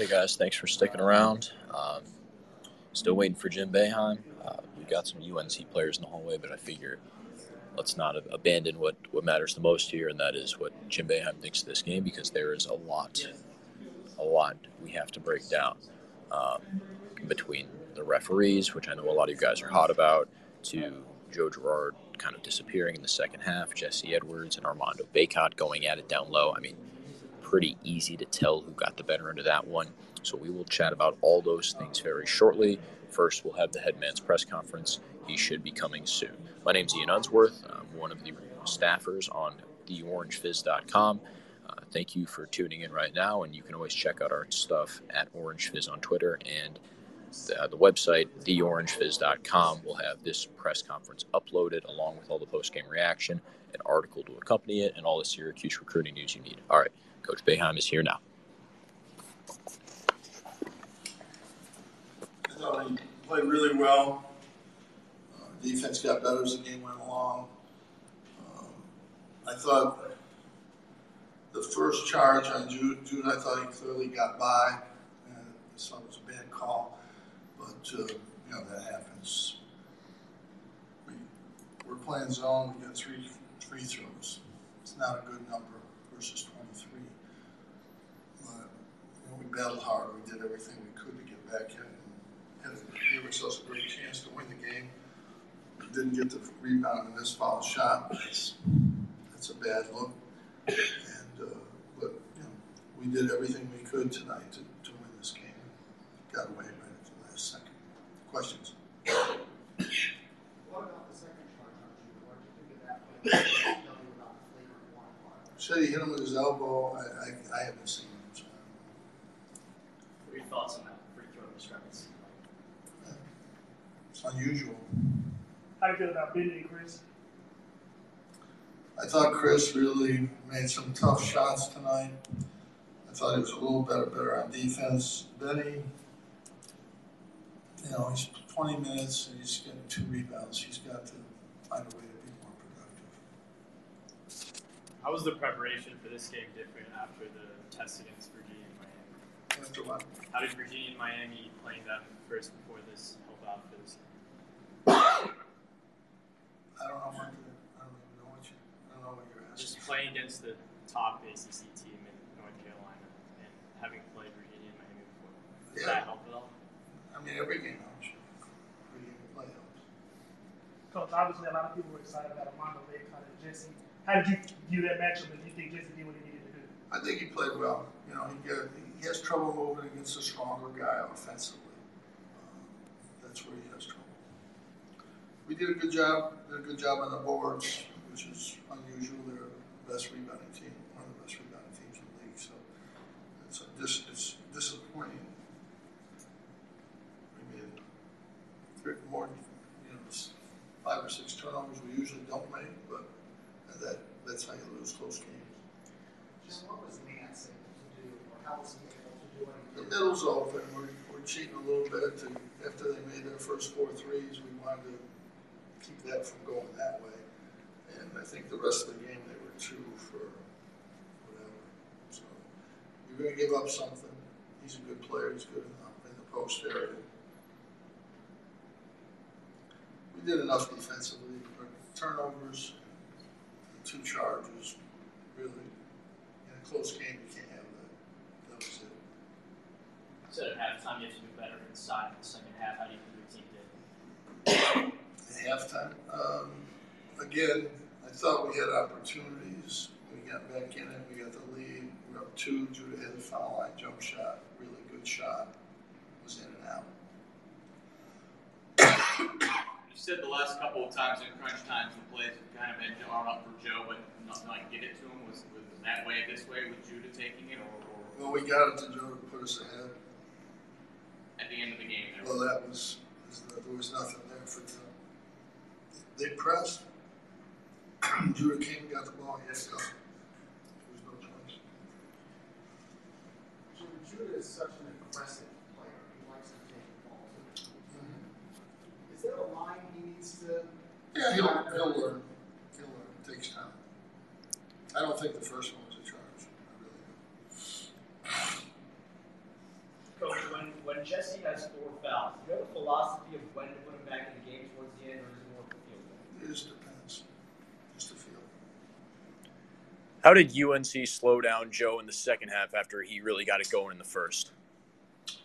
Hey guys, thanks for sticking around. Um, still waiting for Jim Boeheim. Uh, we got some UNC players in the hallway, but I figure let's not abandon what, what matters the most here, and that is what Jim Boeheim thinks of this game because there is a lot, a lot we have to break down um, between the referees, which I know a lot of you guys are hot about, to Joe Girard kind of disappearing in the second half, Jesse Edwards and Armando Bacot going at it down low. I mean, pretty easy to tell who got the better end of that one. So we will chat about all those things very shortly. First, we'll have the headman's press conference. He should be coming soon. My name's Ian Unsworth. I'm one of the staffers on theorangefizz.com. Uh, thank you for tuning in right now, and you can always check out our stuff at Orange Fizz on Twitter and the, uh, the website, theorangefizz.com, will have this press conference uploaded along with all the post game reaction, an article to accompany it, and all the Syracuse recruiting news you need. All right, Coach Boeheim is here now. I thought he played really well. Uh, defense got better as the game went along. Um, I thought the first charge on Jude, I thought he clearly got by. And I thought it was a bad call. But, uh, you know, that happens. We, we're playing zone, we got three free throws. It's not a good number versus 23. Know, we battled hard, we did everything we could to get back in and gave ourselves a great chance to win the game. We didn't get the rebound in this foul shot. That's, that's a bad look. And, uh, but, you know, we did everything we could tonight to, to win this game. Got away right at the last second. Questions? What about the second charge on Jude? What did you think of that play? Tell me about the flavor of one part. Said he hit him with his elbow. I, I, I haven't seen him. So. What are your thoughts on that free throw discrepancy? It's unusual. How do you feel about Benny and Chris? I thought Chris really made some tough shots tonight. I thought he was a little better, better on defense. Benny, you know, he's 20 minutes and he's getting two rebounds. He's got to find a way to be more productive. How was the preparation for this game different after the test against Virginia and Miami? After? How did Virginia and Miami playing them first before this help out for this? I don't know what to, I don't even know what you, I don't know what you're asking. Just asking. playing against the top ACC team in North Carolina and having played Virginia and Miami before. Did Yeah. that help at all? I mean, every game helps. Every game play helps. Coach, obviously a lot of people were excited about Armando Bacot and Jesse. How did you view that matchup and do you think Jesse did what he needed to do? I think he played well. You know, he get, he has trouble moving against a stronger guy offensively. Um, that's where he has trouble. We did a good job. Did a good job on the boards, which is unusual. They're the best rebounding team, one of the best rebounding teams in the league. So it's a dis, it's disappointing. We made three more, you know, five or six turnovers we usually don't make, but that that's how you lose close games. What was able to do, or how was he middle's open, we're, we're cheating a little bit to, after they made their first four threes, we wanted to keep that from going that way. And I think the rest of the game, they were two for whatever, so. You're gonna give up something, he's a good player, he's good in the, in the post area. We did enough defensively, turnovers, two charges, really, in a close game, you can't have that, that was it. You said at halftime you have to do better inside in the second half. How do you think your team did? At halftime. Um, again, I thought we had opportunities. We got back in it. We got the lead. We were up two. Judah hit a foul line jump shot. Really good shot. Was in and out. You said the last couple of times in crunch times the plays have kind of been drawn up for Joe, but not like get it to him. Was, was that way this way with Judah taking it, or, or Well, we got it to Joe to put us ahead. At the end of the game there? Well, that was there was nothing there for them. They pressed. Judah King got the ball. He had to go. There was no choice. Jude, Jude is such an aggressive player. He likes to take the ball. Mm-hmm. Is there a line he needs to? Yeah, he'll, he'll learn. He'll learn. It takes time. I don't think the first one was a charge. I really don't. Jesse has four fouls, do you have a philosophy of when to put him back in the game towards the end, or is it more of a feel thing? It just depends. Just a feel. How did UNC slow down Joe in the second half after he really got it going in the first?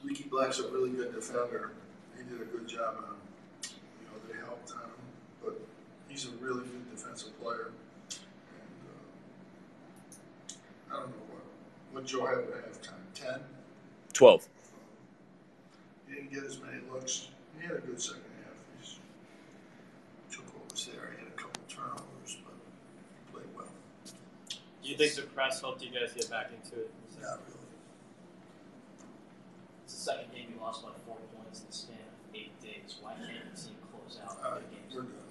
Leaky Black's a really good defender. He did a good job on him. You know, they helped on him, but he's a really good defensive player. And uh, I don't know what what Joe had at halftime. Ten. 12. He didn't get as many looks. He had a good second half. He took what was there. He had a couple turnovers, but he played well. Do you think the press helped you guys get back into it? Not really. It's the second game you lost by four points in the span of eight days. Why can't the team close out All the right, games? we're done.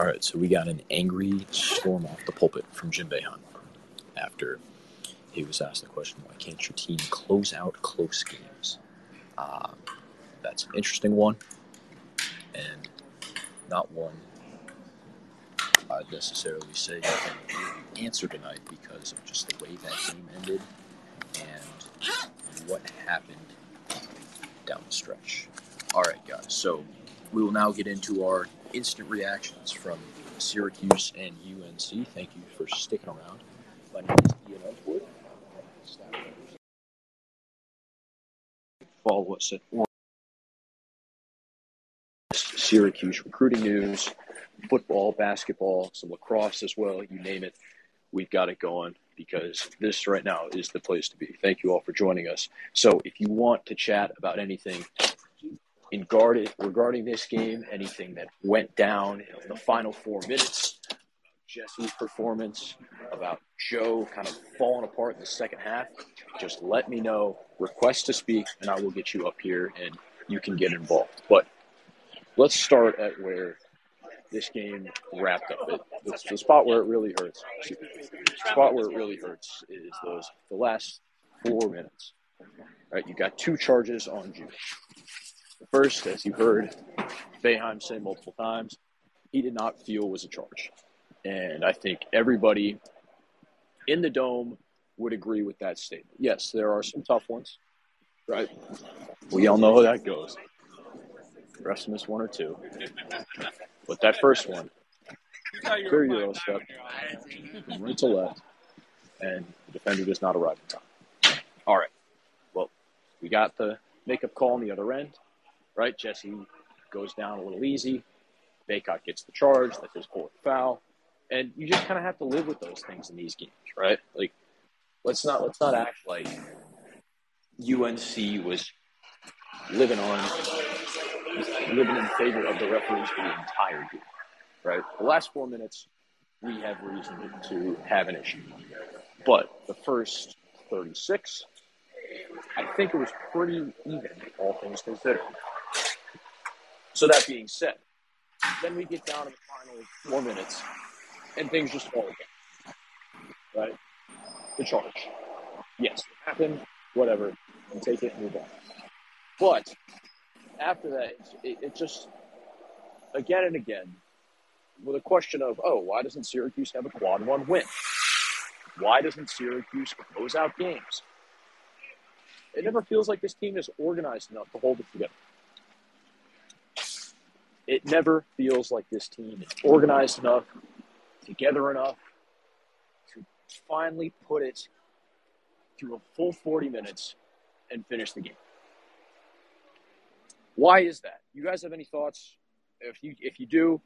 All right, so we got an angry storm off the pulpit from Jim Boeheim after he was asked the question, why can't your team close out close games? Um, that's an interesting one, and not one I'd necessarily say can really answer tonight because of just the way that game ended and what happened down the stretch. All right, guys, so we will now get into our instant reactions from Syracuse and UNC. Thank you for sticking around. My name is Ian Edgewood. Follow us at Syracuse recruiting news, football, basketball, some lacrosse as well. You name it, we've got it going because this right now is the place to be. Thank you all for joining us. So if you want to chat about anything in guarded regarding this game, anything that went down in the final four minutes, Jesse's performance, about Joe kind of falling apart in the second half, just let me know. Request to speak, and I will get you up here and you can get involved. But let's start at where this game wrapped up. It, it's the spot where it really hurts. The spot where it really hurts is those the last four minutes. Right, you got two charges on Jude. The first, as you heard Boeheim say multiple times, he did not feel was a charge. And I think everybody in the dome would agree with that statement. Yes, there are some tough ones, right? We all know how that goes. Rest miss one or two. But that first one, clear Euro step from right to left, and the defender does not arrive in time. All right. Well, we got the makeup call on the other end, right? Jesse goes down a little easy. Bacot gets the charge. That's his fourth foul. And you just kind of have to live with those things in these games, right? Like, let's not let's not act like UNC was living on living in favor of the referees for the entire game, right? The last four minutes, we have reason to have an issue, but the first 36, I think it was pretty even, all things considered. So that being said, then we get down to the final four minutes, and things just fall again, right? The charge, yes, it happened, whatever, and take it and move on. But after that, it, it just again and again with a question of, oh, why doesn't Syracuse have a quad one win? Why doesn't Syracuse close out games? It never feels like this team is organized enough to hold it together. It never feels like this team is organized enough, together enough to finally put it through a full 40 minutes and finish the game. Why is that? You guys have any thoughts? If you if you do,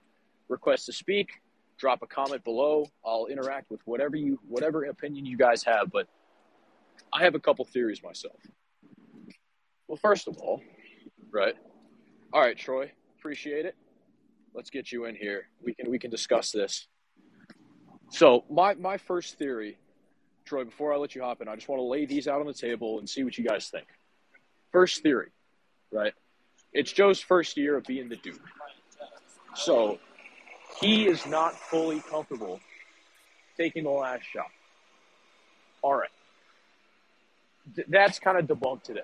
request to speak, drop a comment below. I'll interact with whatever you whatever opinion you guys have, but I have a couple theories myself. Well, first of all, right? All right, Troy, appreciate it. Let's get you in here. We can we can discuss this. So, my my first theory, Troy, before I let you hop in, I just want to lay these out on the table and see what you guys think. First theory, right? It's Joe's first year of being the Duke. So he is not fully comfortable taking the last shot. All right. Th- that's kind of debunked today.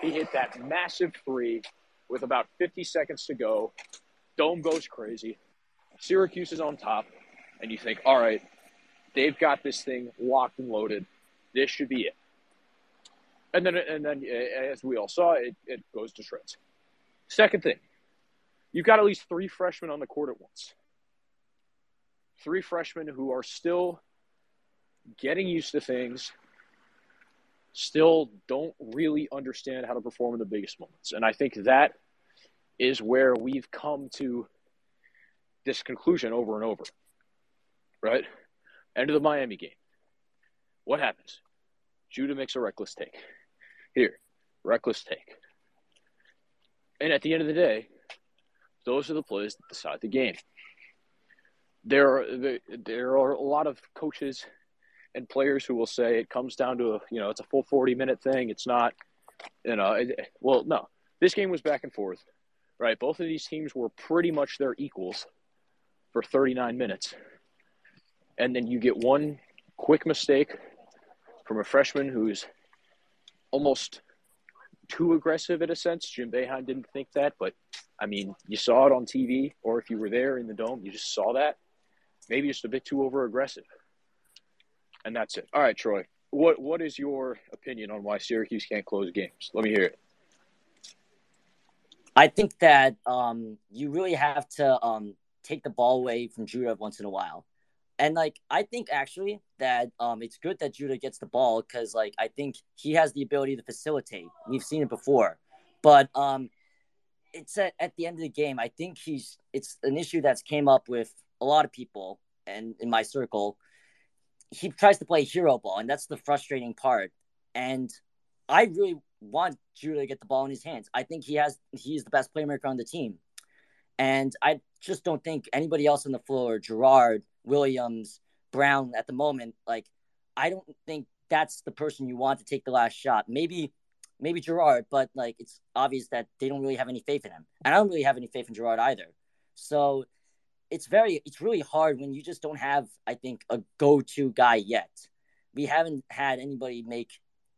He hit that massive three with about 50 seconds to go. Dome goes crazy. Syracuse is on top, and you think, all right, they've got this thing locked and loaded. This should be it. And then, and then, eh, as we all saw, it, it goes to shreds. Second thing, you've got at least three freshmen on the court at once. Three freshmen who are still getting used to things, still don't really understand how to perform in the biggest moments. And I think that is where we've come to this conclusion over and over. Right? End of the Miami game. What happens? Judah makes a reckless take. Here, reckless take. And at the end of the day, those are the plays that decide the game. There are there are a lot of coaches and players who will say it comes down to a you know it's a full 40 minute thing. It's not you know it, well no this game was back and forth right. Both of these teams were pretty much their equals for 39 minutes, and then you get one quick mistake from a freshman who's almost too aggressive in a sense. Jim Boeheim didn't think that, but I mean, you saw it on TV, or if you were there in the dome, you just saw that. Maybe just a bit too over aggressive. And that's it. All right, Troy. What what is your opinion on why Syracuse can't close games? Let me hear it. I think that um, you really have to um, take the ball away from Judah once in a while. And like I think actually that um, it's good that Judah gets the ball because like I think he has the ability to facilitate. We've seen it before, but um, it's at, at the end of the game. I think he's it's an issue that's came up with a lot of people and in my circle. He tries to play hero ball, and that's the frustrating part. And I really want Judah to get the ball in his hands. I think he has he's the best playmaker on the team. And I just don't think anybody else on the floor, Girard, Williams, Brown at the moment, like I don't think that's the person you want to take the last shot. Maybe maybe Girard, but like it's obvious that they don't really have any faith in him. And I don't really have any faith in Girard either. So it's very it's really hard when you just don't have, I think, a go-to guy yet. We haven't had anybody make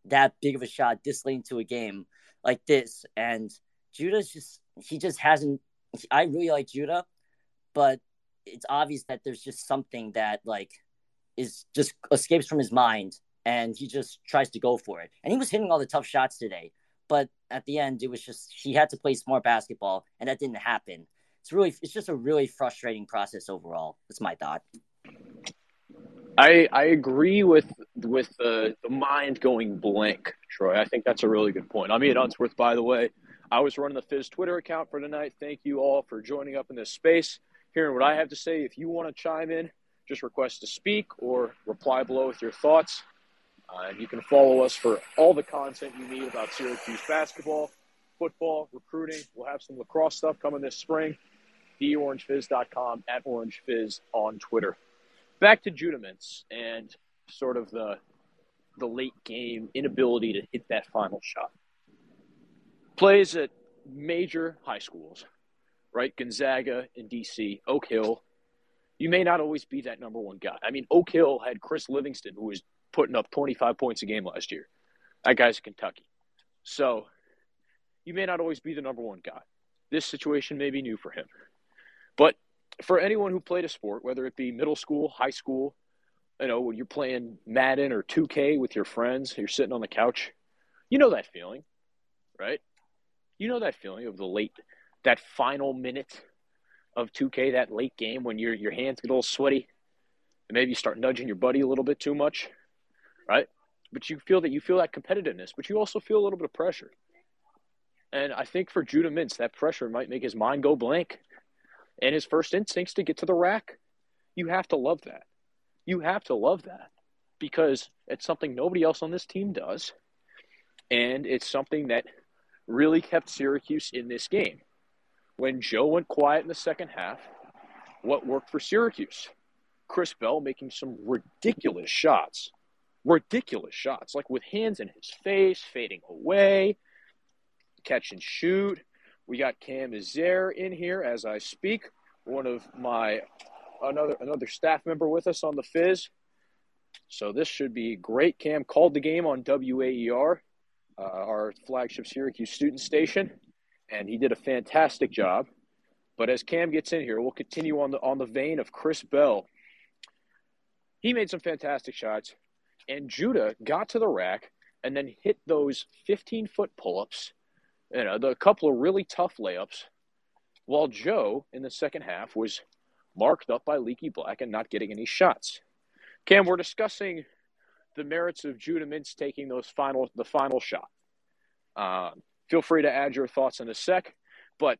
that big of a shot this late into a game like this. And Judah's just he just hasn't I really like Judah, but it's obvious that there's just something that like is just escapes from his mind and he just tries to go for it. And he was hitting all the tough shots today, but at the end it was just he had to play smart basketball and that didn't happen. It's really it's just a really frustrating process overall. That's my thought. I I agree with with the, the mind going blank, Troy. I think that's a really good point. I'm Ian Unsworth, by the way. I was running the Fizz Twitter account for tonight. Thank you all for joining up in this space, hearing what I have to say. If you want to chime in, just request to speak or reply below with your thoughts. Uh, and you can follow us for all the content you need about Syracuse basketball, football, recruiting. We'll have some lacrosse stuff coming this spring. TheOrangeFizz.com at OrangeFizz on Twitter. Back to Judah Mintz and sort of the the late game inability to hit that final shot plays at major high schools, right? Gonzaga in DC, Oak Hill. You may not always be that number one guy. I mean, Oak Hill had Chris Livingston, who was putting up 25 points a game last year. That guy's Kentucky. So you may not always be the number one guy. This situation may be new for him. But for anyone who played a sport, whether it be middle school, high school, you know, when you're playing Madden or 2K with your friends, you're sitting on the couch, you know that feeling, right? You know that feeling of the late, that final minute of 2K, that late game when your your hands get a little sweaty, and maybe you start nudging your buddy a little bit too much, right? But you feel that you feel that competitiveness, but you also feel a little bit of pressure. And I think for Judah Mintz, that pressure might make his mind go blank, and his first instincts to get to the rack. You have to love that. You have to love that because it's something nobody else on this team does, and it's something that really kept Syracuse in this game. When Joe went quiet in the second half, what worked for Syracuse? Chris Bell making some ridiculous shots. Ridiculous shots, like with hands in his face, fading away, catch and shoot. We got Cam Azair in here as I speak. One of my another another staff member with us on the Fizz. So this should be great. Cam called the game on WAER uh, our flagship Syracuse student station, and he did a fantastic job. But as Cam gets in here, we'll continue on the on the vein of Chris Bell. He made some fantastic shots, and Judah got to the rack and then hit those 15 foot pull ups, you know, the couple of really tough layups, while Joe in the second half was marked up by Leaky Black and not getting any shots. Cam, we're discussing the merits of Judah Mintz taking those final the final shot. Uh, feel free to add your thoughts in a sec, but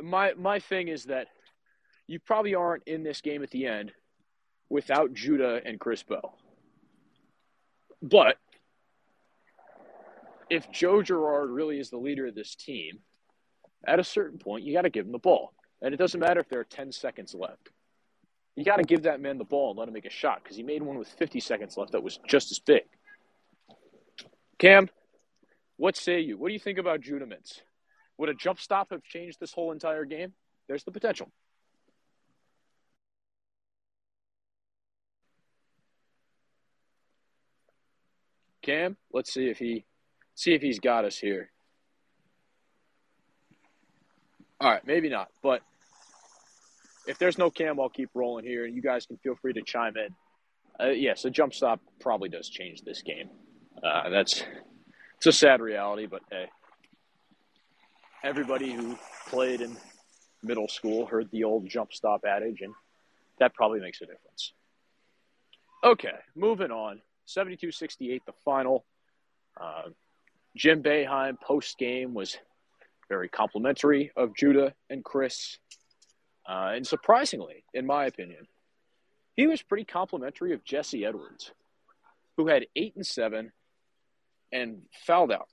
my my thing is that you probably aren't in this game at the end without Judah and Chris. But if Joe Girard really is the leader of this team, at a certain point you got to give him the ball, and it doesn't matter if there are ten seconds left. You got to give that man the ball and let him make a shot because he made one with 50 seconds left that was just as big. Cam, what say you? What do you think about Judah Mintz? Would a jump stop have changed this whole entire game? There's the potential. Cam, let's see if he see if he's got us here. All right, maybe not, but if there's no Cam, I'll keep rolling here, and you guys can feel free to chime in. Uh, yes, a jump stop probably does change this game. Uh, that's it's a sad reality, but hey, everybody who played in middle school heard the old jump stop adage, and that probably makes a difference. Okay, moving on. 72 68, the final. Uh, Jim Boeheim post game was very complimentary of Judah and Chris. Uh, and surprisingly, in my opinion, he was pretty complimentary of Jesse Edwards, who had eight and seven and fouled out.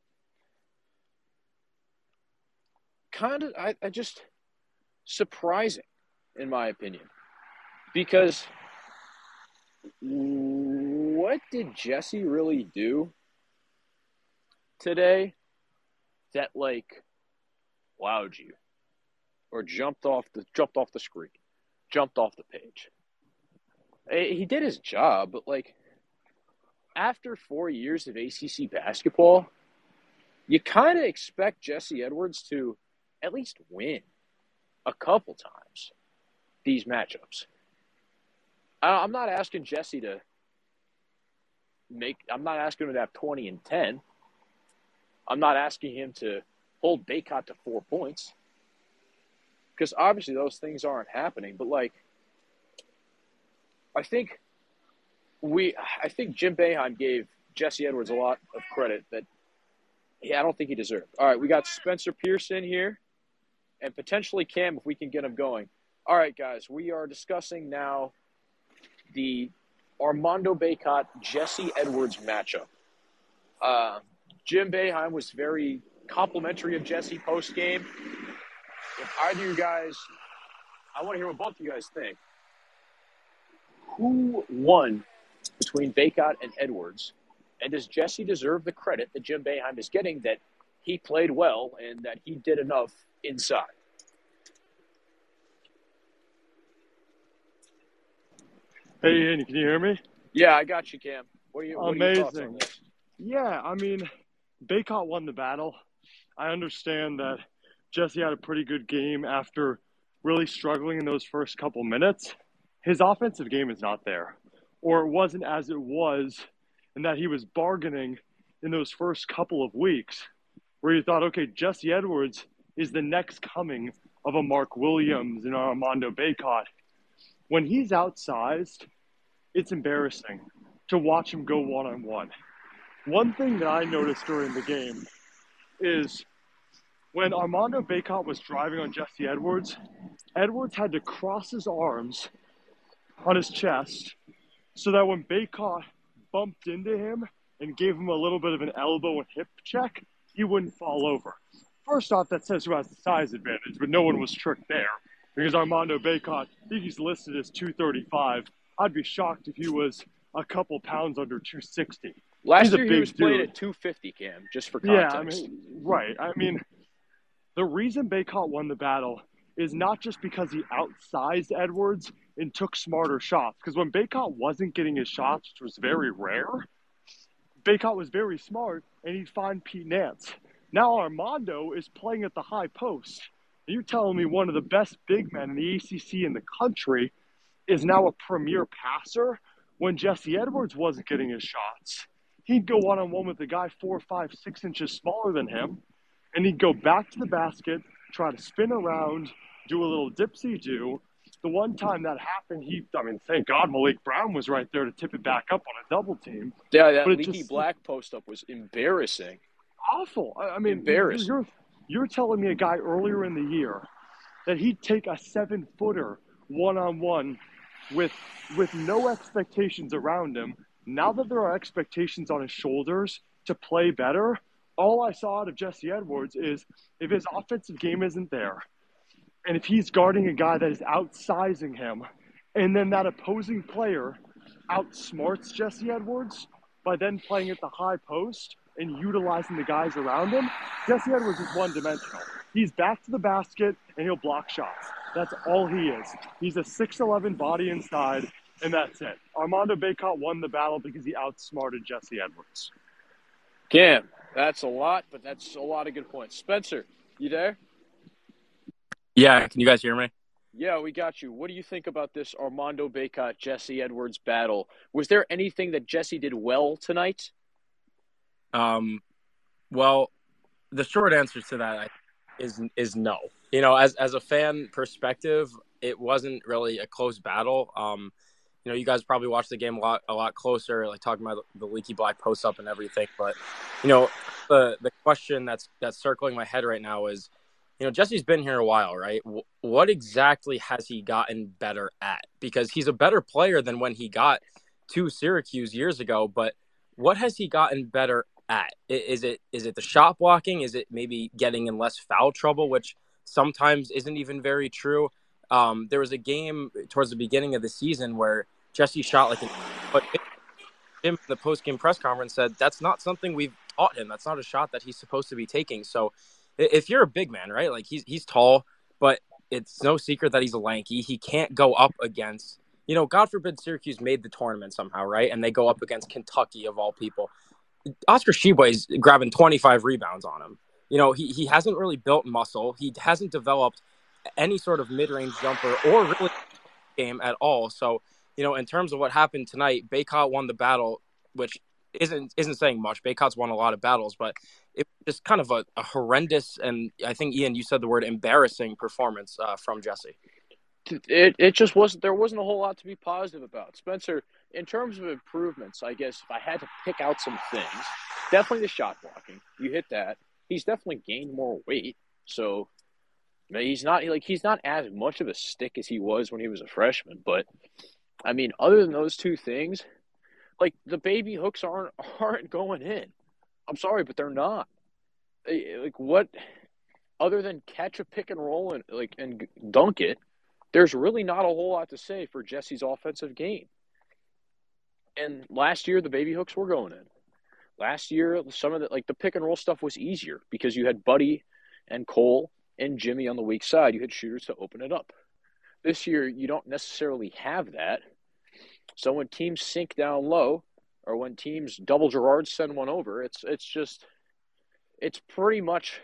Kind of, I, I just surprising, in my opinion, because what did Jesse really do today that like wowed you or jumped off the jumped off the screen, jumped off the page? Eh, he did his job, but like after four years of ACC basketball, you kind of expect Jesse Edwards to at least win a couple times these matchups. I'm not asking Jesse to make. I'm not asking him to have 20 and 10. I'm not asking him to hold Bacot to four points because obviously those things aren't happening. But like, I think we, I think Jim Boeheim gave Jesse Edwards a lot of credit that, yeah, I don't think he deserved. All right, we got Spencer Pearson here, and potentially Cam if we can get him going. All right, guys, we are discussing now the Armando Bacot Jesse Edwards matchup. Uh, Jim Boeheim was very complimentary of Jesse post game. If either of you guys, I want to hear what both of you guys think. Who won between Bacot and Edwards? And does Jesse deserve the credit that Jim Boeheim is getting that he played well and that he did enough inside? Hey, Andy, can you hear me? Yeah, I got you, Cam. What are you? What are your thoughts on Amazing. this? Yeah, I mean, Bacot won the battle. I understand that Jesse had a pretty good game after really struggling in those first couple minutes. His offensive game is not there, or it wasn't as it was, and that he was bargaining in those first couple of weeks, where you thought, okay, Jesse Edwards is the next coming of a Mark Williams and Armando Bacot. When he's outsized, it's embarrassing to watch him go one on one. One thing that I noticed during the game is when Armando Bacot was driving on Jesse Edwards, Edwards had to cross his arms on his chest so that when Bacot bumped into him and gave him a little bit of an elbow and hip check, he wouldn't fall over. First off, that says who has the size advantage, but no one was tricked there because Armando Bacot, I think he's listed as 235. I'd be shocked if he was a couple pounds under 260. Last year he was playing at 250, Cam, just for Yeah, context. I mean, right. I mean, the reason Bacot won the battle is not just because he outsized Edwards and took smarter shots. Because when Bacot wasn't getting his shots, which was very rare, Bacot was very smart and he'd find Pete Nance. Now Armando is playing at the high post. And you're telling me one of the best big men in the ACC in the country is now a premier passer when Jesse Edwards wasn't getting his shots. He'd go one on one with a guy four, five, six inches smaller than him, and he'd go back to the basket, try to spin around, do a little dipsy do. The one time that happened, he, I mean, thank God Maliq Brown was right there to tip it back up on a double team. Yeah, that leaky just- black post up was embarrassing. Awful. I I mean, Embarrassing. You're, you're telling me a guy earlier in the year that he'd take a seven footer one on one with with no expectations around him. Now that there are expectations on his shoulders to play better, all I saw out of Jesse Edwards is if his offensive game isn't there, and if he's guarding a guy that is outsizing him, and then that opposing player outsmarts Jesse Edwards by then playing at the high post and utilizing the guys around him, Jesse Edwards is one dimensional. He's back to the basket and he'll block shots. That's all he is. He's a 6'11 body inside, and that's it. Armando Bacot won the battle because he outsmarted Jesse Edwards. Cam, that's a lot, but that's a lot of good points. Spencer, you there? Yeah, can you guys hear me? Yeah, we got you. What do you think about this Armando Bacot Jesse Edwards battle? Was there anything that Jesse did well tonight? Um, well, the short answer to that is is no. You know, as as a fan perspective, it wasn't really a close battle. Um, you know, you guys probably watched the game a lot a lot closer, like talking about the, Leaky Black post up and everything. But you know, the the question that's that's circling my head right now is, you know, Jesse's been here a while, right? W- what exactly has he gotten better at? Because he's a better player than when he got to Syracuse years ago, but what has he gotten better at? Is it is it the shot blocking? Is it maybe getting in less foul trouble, which sometimes isn't even very true? Um, there was a game towards the beginning of the season where Jesse shot like an, but him in the post game press conference said that's not something we've taught him. That's not a shot that he's supposed to be taking. So if you're a big man, right? Like he's he's tall, but it's no secret that he's a lanky. He can't go up against, you know, God forbid Syracuse made the tournament somehow, right? And they go up against Kentucky of all people. Oscar Tshiebwe's grabbing 25 rebounds on him. You know, he, he hasn't really built muscle. He hasn't developed any sort of mid range jumper or really game at all. So, you know, in terms of what happened tonight, Bacot won the battle, which isn't isn't saying much. Bacot's won a lot of battles, but it was just kind of a, a horrendous and I think Ian, you said the word embarrassing performance uh, from Jesse. It it just wasn't there wasn't a whole lot to be positive about. Spencer, in terms of improvements, I guess if I had to pick out some things, definitely the shot blocking. You hit that. He's definitely gained more weight, so he's not like he's not as much of a stick as he was when he was a freshman. But I mean, other than those two things, like the baby hooks aren't aren't going in. I'm sorry, but they're not. Eh, Like what? Other than catch a pick and roll and like and dunk it, there's really not a whole lot to say for Jesse's offensive game. And last year, the baby hooks were going in. Last year, some of the like the pick and roll stuff was easier because you had Buddy and Cole and Jimmy on the weak side. You had shooters to open it up. This year, you don't necessarily have that. So when teams sink down low, or when teams double Girard send one over, it's it's just it's pretty much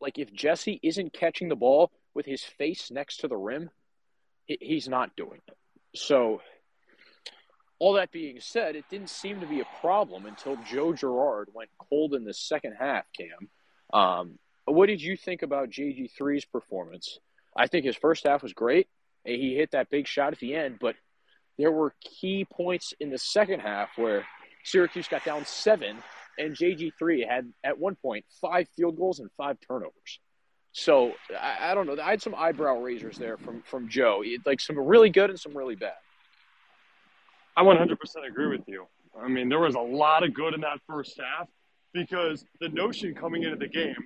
like if Jesse isn't catching the ball with his face next to the rim, he- he's not doing it. So, all that being said, it didn't seem to be a problem until Joe Girard went cold in the second half, Cam. Um, what did you think about JG3's performance? I think his first half was great. He hit that big shot at the end, but there were key points in the second half where Syracuse got down seven, and JG3 had, at one point, five field goals and five turnovers. So I, I don't know. I had some eyebrow raisers there from from Joe. Like some really good and some really bad. I 100% agree with you. I mean, there was a lot of good in that first half because the notion coming into the game,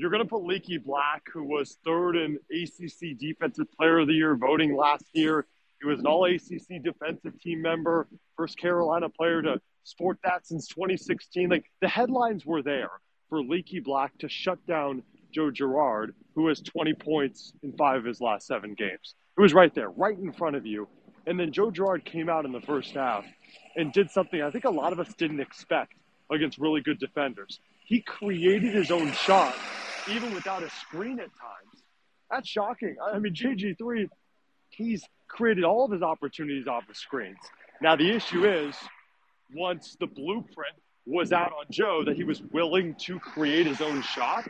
you're going to put Leaky Black, who was third in ACC Defensive Player of the Year voting last year. He was an all ACC defensive team member, first Carolina player to sport that since 2016. Like the headlines were there for Leaky Black to shut down Joe Girard, who has 20 points in five of his last seven games. It was right there, right in front of you. And then Joe Girard came out in the first half and did something I think a lot of us didn't expect. against really good defenders. He created his own shot, even without a screen at times. That's shocking. I mean, JG3, he's created all of his opportunities off of screens. Now, the issue is once the blueprint was out on Joe that he was willing to create his own shot,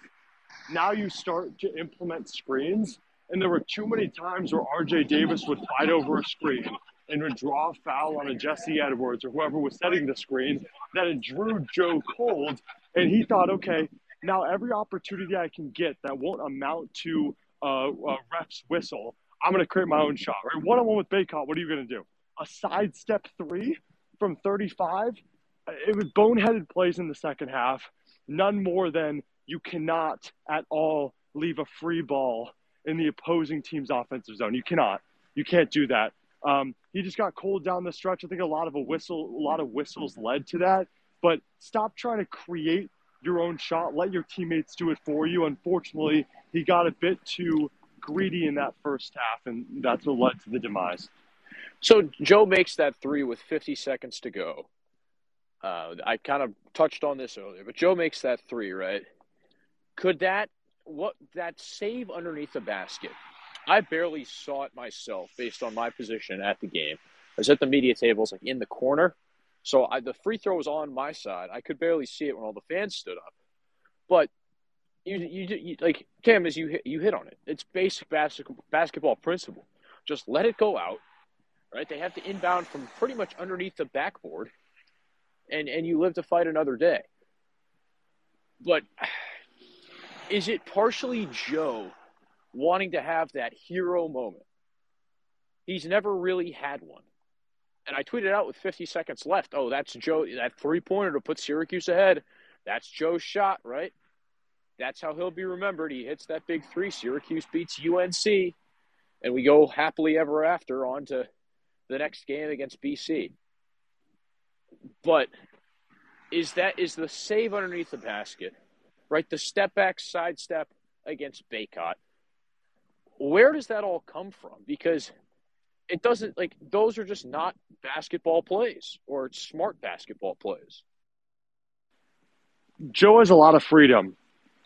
now you start to implement screens. And there were too many times where RJ Davis would fight over a screen and would draw a foul on a Jesse Edwards or whoever was setting the screen that it drew Joe cold. And he thought, okay, now every opportunity I can get that won't amount to uh, a ref's whistle, I'm going to create my own shot. Right? One on one with Bacot, what are you going to do? A sidestep three from 35? It was boneheaded plays in the second half. None more than you cannot at all leave a free ball in the opposing team's offensive zone. You cannot. You can't do that. Um, he just got cold down the stretch. I think a lot of a whistle, a lot of whistles led to that. But stop trying to create your own shot. Let your teammates do it for you. Unfortunately, he got a bit too greedy in that first half, and that's what led to the demise. So Joe makes that three with 50 seconds to go. Uh, I kind of touched on this earlier, but Joe makes that three, right? Could that what that save underneath the basket? I barely saw it myself based on my position at the game. I was at the media tables, like in the corner, so I, the free throw was on my side. I could barely see it when all the fans stood up, but you, you, you like Cam as you hit, you hit on it. It's basic basketball basketball principle. Just let it go out, right? They have to inbound from pretty much underneath the backboard, and and you live to fight another day. But is it partially Joe wanting to have that hero moment? He's never really had one. And I tweeted out with 50 seconds left. Oh, that's Joe. That three pointer to put Syracuse ahead. That's Joe's shot, right? That's how he'll be remembered. He hits that big three. Syracuse beats UNC, and we go happily ever after on to the next game against BC. But is that is the save underneath the basket, right? The step back sidestep against Bacot. Where does that all come from? Because it doesn't like those are just not basketball plays or smart basketball plays. Joe has a lot of freedom.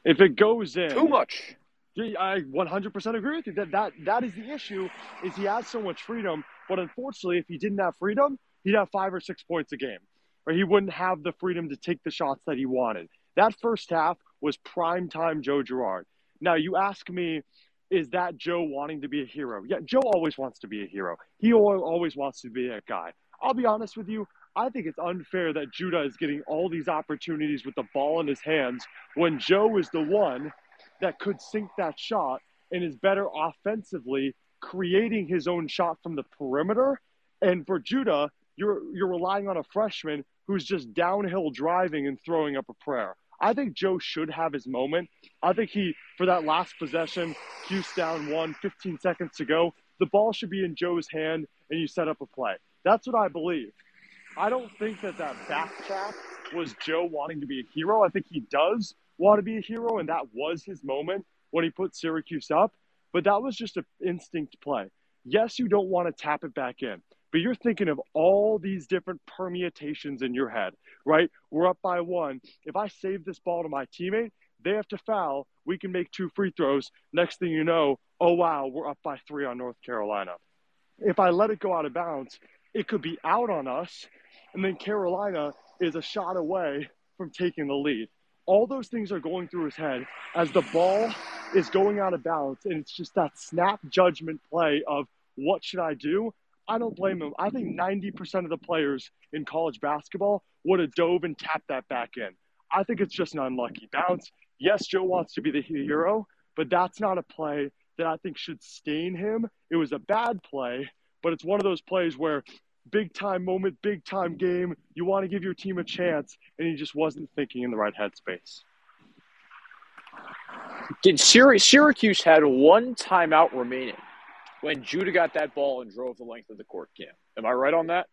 If it goes in too much, I 100% agree with you. That that that is the issue. Is he has so much freedom, but unfortunately, if he didn't have freedom, he'd have five or six points a game, or he wouldn't have the freedom to take the shots that he wanted. That first half was prime time Joe Girard. Now you ask me, is that Joe wanting to be a hero? Yeah, Joe always wants to be a hero. He always wants to be a guy. I'll be honest with you. I think it's unfair that Judah is getting all these opportunities with the ball in his hands when Joe is the one that could sink that shot and is better offensively creating his own shot from the perimeter. And for Judah, you're you're relying on a freshman who's just downhill driving and throwing up a prayer. I think Joe should have his moment. I think he, for that last possession, Cuse down one, 15 seconds to go, the ball should be in Joe's hand and you set up a play. That's what I believe. I don't think that that back tap was Joe wanting to be a hero. I think he does want to be a hero, and that was his moment when he put Syracuse up. But that was just an instinct play. Yes, you don't want to tap it back in, but you're thinking of all these different permutations in your head, right? We're up by one. If I save this ball to my teammate, they have to foul. We can make two free throws. Next thing you know, oh, wow, we're up by three on North Carolina. If I let it go out of bounds, it could be out on us and then Carolina is a shot away from taking the lead. All those things are going through his head as the ball is going out of bounds, and it's just that snap judgment play of what should I do? I don't blame him. I think 90% of the players in college basketball would have dove and tapped that back in. I think it's just an unlucky bounce. Yes, Joe wants to be the hero, but that's not a play that I think should stain him. It was a bad play, but it's one of those plays where big time moment, big time game. You want to give your team a chance, and he just wasn't thinking in the right headspace. Did Syracuse had one timeout remaining when Judah got that ball and drove the length of the court, Cam? Am I right on that?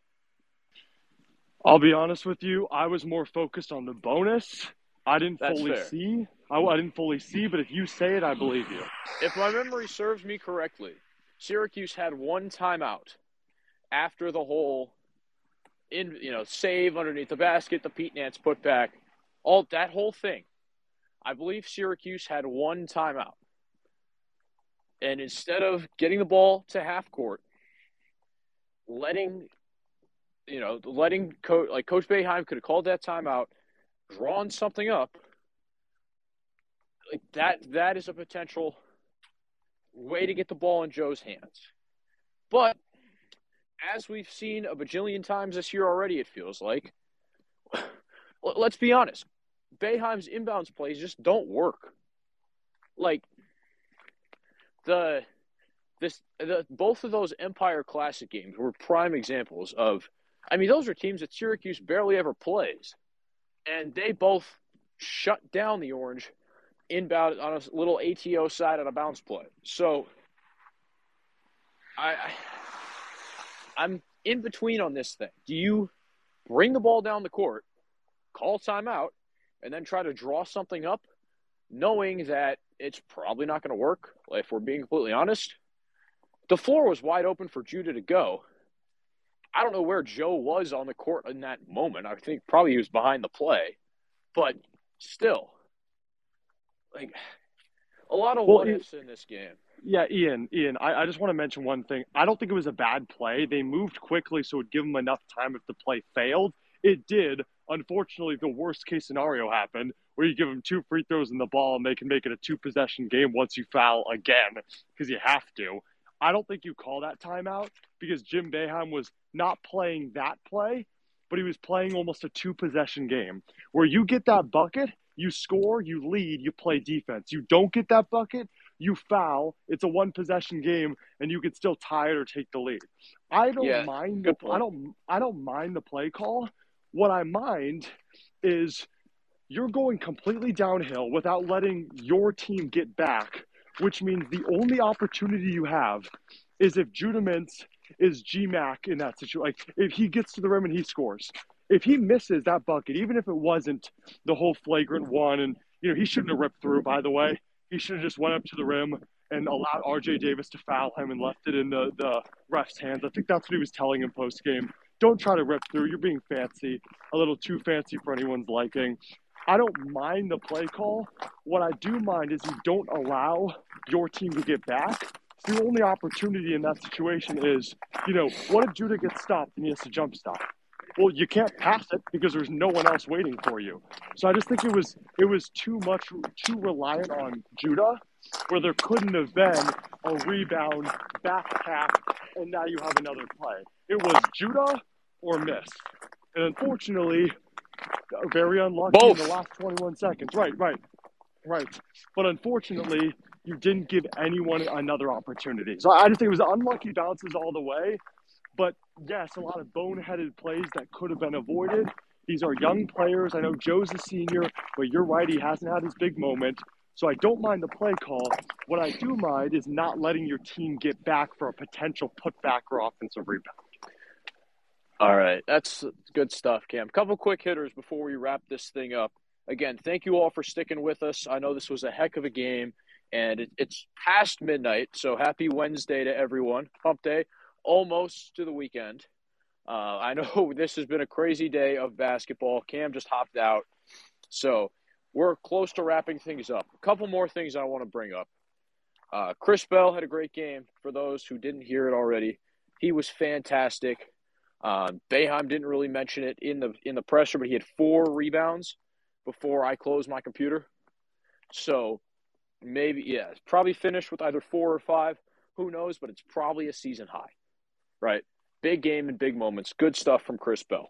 I'll be honest with you. I was more focused on the bonus. I didn't That's fully fair. see. I, I didn't fully see, but if you say it, I believe you. If my memory serves me correctly, Syracuse had one timeout after the whole in you know save underneath the basket, the Pete Nance putback, all that whole thing. I believe Syracuse had one timeout, and instead of getting the ball to half court, letting you know letting coach like Coach Boeheim could have called that timeout, drawn something up. Like that that is a potential way to get the ball in Joe's hands. But as we've seen a bajillion times this year already, it feels like. Let's be honest. Boeheim's inbounds plays just don't work. Like the this the both of those Empire Classic games were prime examples of I mean those are teams that Syracuse barely ever plays. And they both shut down the Orange inbound on a little ATO side on a bounce play. So I, I I'm in between on this thing. Do you bring the ball down the court, call timeout, and then try to draw something up, knowing that it's probably not going to work? If we're being completely honest, the floor was wide open for Judah to go. I don't know where Joe was on the court in that moment. I think probably he was behind the play, but still, like a lot of Well, what ifs in this game. Yeah, Ian, Ian, I, I just want to mention one thing. I don't think it was a bad play. They moved quickly, so it would give them enough time if the play failed. It did. Unfortunately, the worst case scenario happened where you give them two free throws in the ball and they can make it a two possession game once you foul again because you have to. I don't think you call that timeout because Jim Boeheim was not playing that play, but he was playing almost a two possession game where you get that bucket, you score, you lead, you play defense. You don't get that bucket, you foul. It's a one possession game, and you could still tie it or take the lead. I don't Yeah, mind the. I don't I don't mind the play call. What I mind is you're going completely downhill without letting your team get back, which means the only opportunity you have is if Judah Mintz is GMAC in that situation. Like if he gets to the rim and he scores. If he misses that bucket, even if it wasn't the whole flagrant one, and you know he shouldn't have ripped through. By the way, he should have just went up to the rim and allowed R.J. Davis to foul him and left it in the the ref's hands. I think that's what he was telling him post game. Don't try to rip through. You're being fancy, a little too fancy for anyone's liking. I don't mind the play call. What I do mind is you don't allow your team to get back. The only opportunity in that situation is, you know, what if Judah gets stopped and he has to jump stop? Well, you can't pass it because there's no one else waiting for you. So I just think it was it was too much too reliant on Judah, where there couldn't have been a rebound, back tap, and now you have another play. It was Judah or miss, and unfortunately, very unlucky Both. in the last 21 seconds. Right, right, right. But unfortunately, you didn't give anyone another opportunity. So I just think it was unlucky bounces all the way. But yes, a lot of boneheaded plays that could have been avoided. These are young players. I know Joe's a senior, but you're right, he hasn't had his big moment. So I don't mind the play call. What I do mind is not letting your team get back for a potential putback or offensive rebound. All right, that's good stuff, Cam. Couple quick hitters before we wrap this thing up. Again, thank you all for sticking with us. I know this was a heck of a game, and it, it's past midnight, so happy Wednesday to everyone. Hump day, almost to the weekend. Uh, I know this has been a crazy day of basketball. Cam just hopped out, so we're close to wrapping things up. A couple more things I want to bring up. Uh, Chris Bell had a great game. For those who didn't hear it already, he was fantastic. Uh, Boeheim didn't really mention it in the in the presser, but he had four rebounds before I closed my computer. So maybe yeah, probably finished with either four or five. Who knows? But it's probably a season high, right? Big game and big moments. Good stuff from Chris Bell.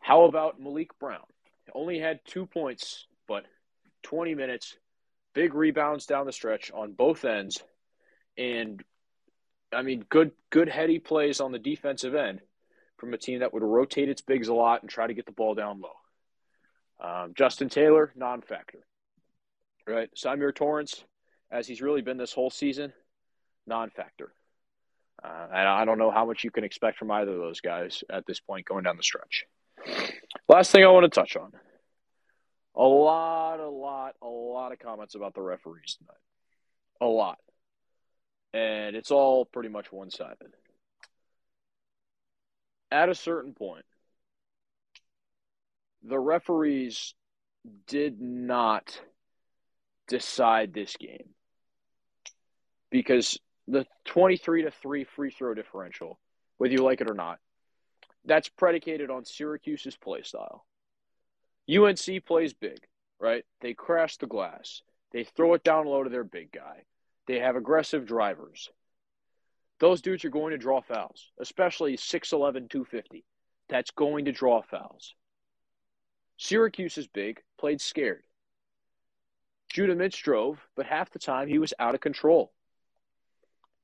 How about Maliq Brown? Only had two points, but 20 minutes, big rebounds down the stretch on both ends, and I mean, good good heady plays on the defensive end from a team that would rotate its bigs a lot and try to get the ball down low. Um, Justin Taylor, non-factor, right? Symir Torrence, as he's really been this whole season, non-factor. Uh, and I don't know how much you can expect from either of those guys at this point going down the stretch. Last thing I want to touch on. A lot, a lot, a lot of comments about the referees tonight. A lot and it's all pretty much one sided. at a certain point, the referees did not decide this game because the 23 to 3 free throw differential, whether you like it or not, that's predicated on Syracuse's play style. UNC plays big, right? They crash the glass. They throw it down low to their big guy. They have aggressive drivers. Those dudes are going to draw fouls, especially 6'11, 250. That's going to draw fouls. Syracuse is big, played scared. Judah Mintz drove, but half the time he was out of control.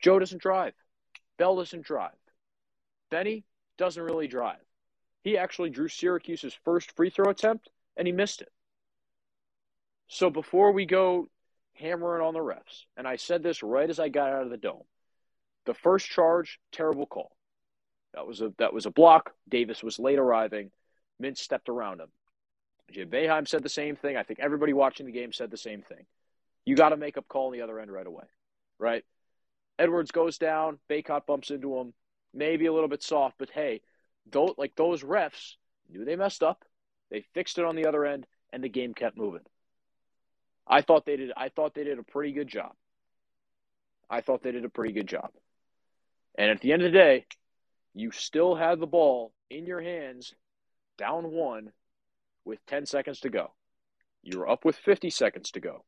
Joe doesn't drive. Bell doesn't drive. Benny doesn't really drive. He actually drew Syracuse's first free throw attempt and he missed it. So before we go hammering on the refs, and I said this right as I got out of the dome, the first charge, terrible call. That was a that was a block. Davis was late arriving. Mintz stepped around him. Jim Boeheim said the same thing. I think everybody watching the game said the same thing. You got to make up call on the other end right away, right? Edwards goes down. Bacot bumps into him. Maybe a little bit soft, but hey, those, like those refs knew they messed up. They fixed it on the other end, and the game kept moving. I thought they did. I thought they did a pretty good job. I thought they did a pretty good job. And at the end of the day, you still have the ball in your hands, down one, with 10 seconds to go. You're up with 50 seconds to go.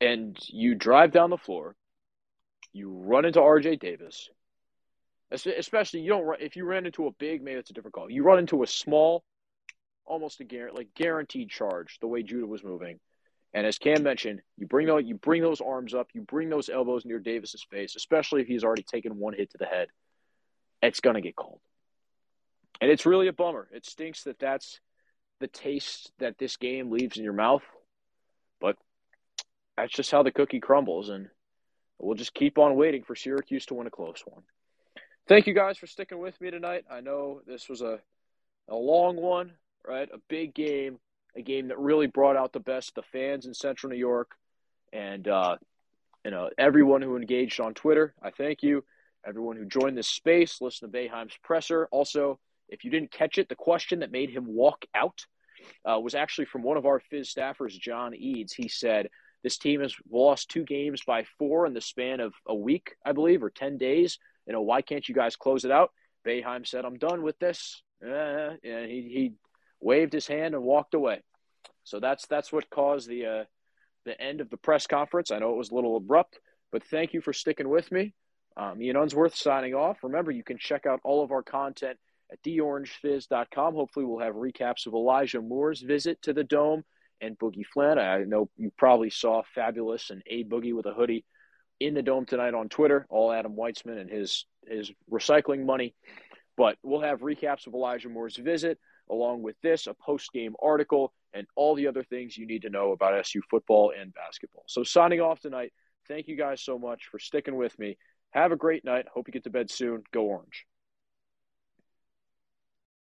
And you drive down the floor. You run into RJ Davis. Especially, you don't if you ran into a big, maybe it's a different call. You run into a small, almost a guarantee, like guaranteed charge, the way Judah was moving. And as Cam mentioned, you bring those, you bring those arms up, you bring those elbows near Davis's face, especially if he's already taken one hit to the head. It's gonna get called, and it's really a bummer. It stinks that that's the taste that this game leaves in your mouth, but that's just how the cookie crumbles, and we'll just keep on waiting for Syracuse to win a close one. Thank you guys for sticking with me tonight. I know this was a a long one, right? A big game a game that really brought out the best the fans in Central New York, and uh, you know everyone who engaged on Twitter. I thank you. Everyone who joined this space, listen to Boeheim's presser. Also, if you didn't catch it, the question that made him walk out uh, was actually from one of our Fizz staffers, John Eads. He said, This team has lost two games by four in the span of a week, I believe, or 10 days. You know, why can't you guys close it out? Boeheim said, I'm done with this. Uh, and he, he waved his hand and walked away. So that's that's what caused the uh, the end of the press conference. I know it was a little abrupt, but thank you for sticking with me. Um, Ian Unsworth signing off. Remember, you can check out all of our content at theorangefizz.com. Hopefully, we'll have recaps of Elijah Moore's visit to the Dome and Boogie Fland. I know you probably saw Fabolous and A Boogie with a hoodie in the Dome tonight on Twitter. All Adam Weitsman and his his recycling money. But we'll have recaps of Elijah Moore's visit along with this, a post game article, and all the other things you need to know about SU football and basketball. So, signing off tonight, thank you guys so much for sticking with me. Have a great night. Hope you get to bed soon. Go Orange.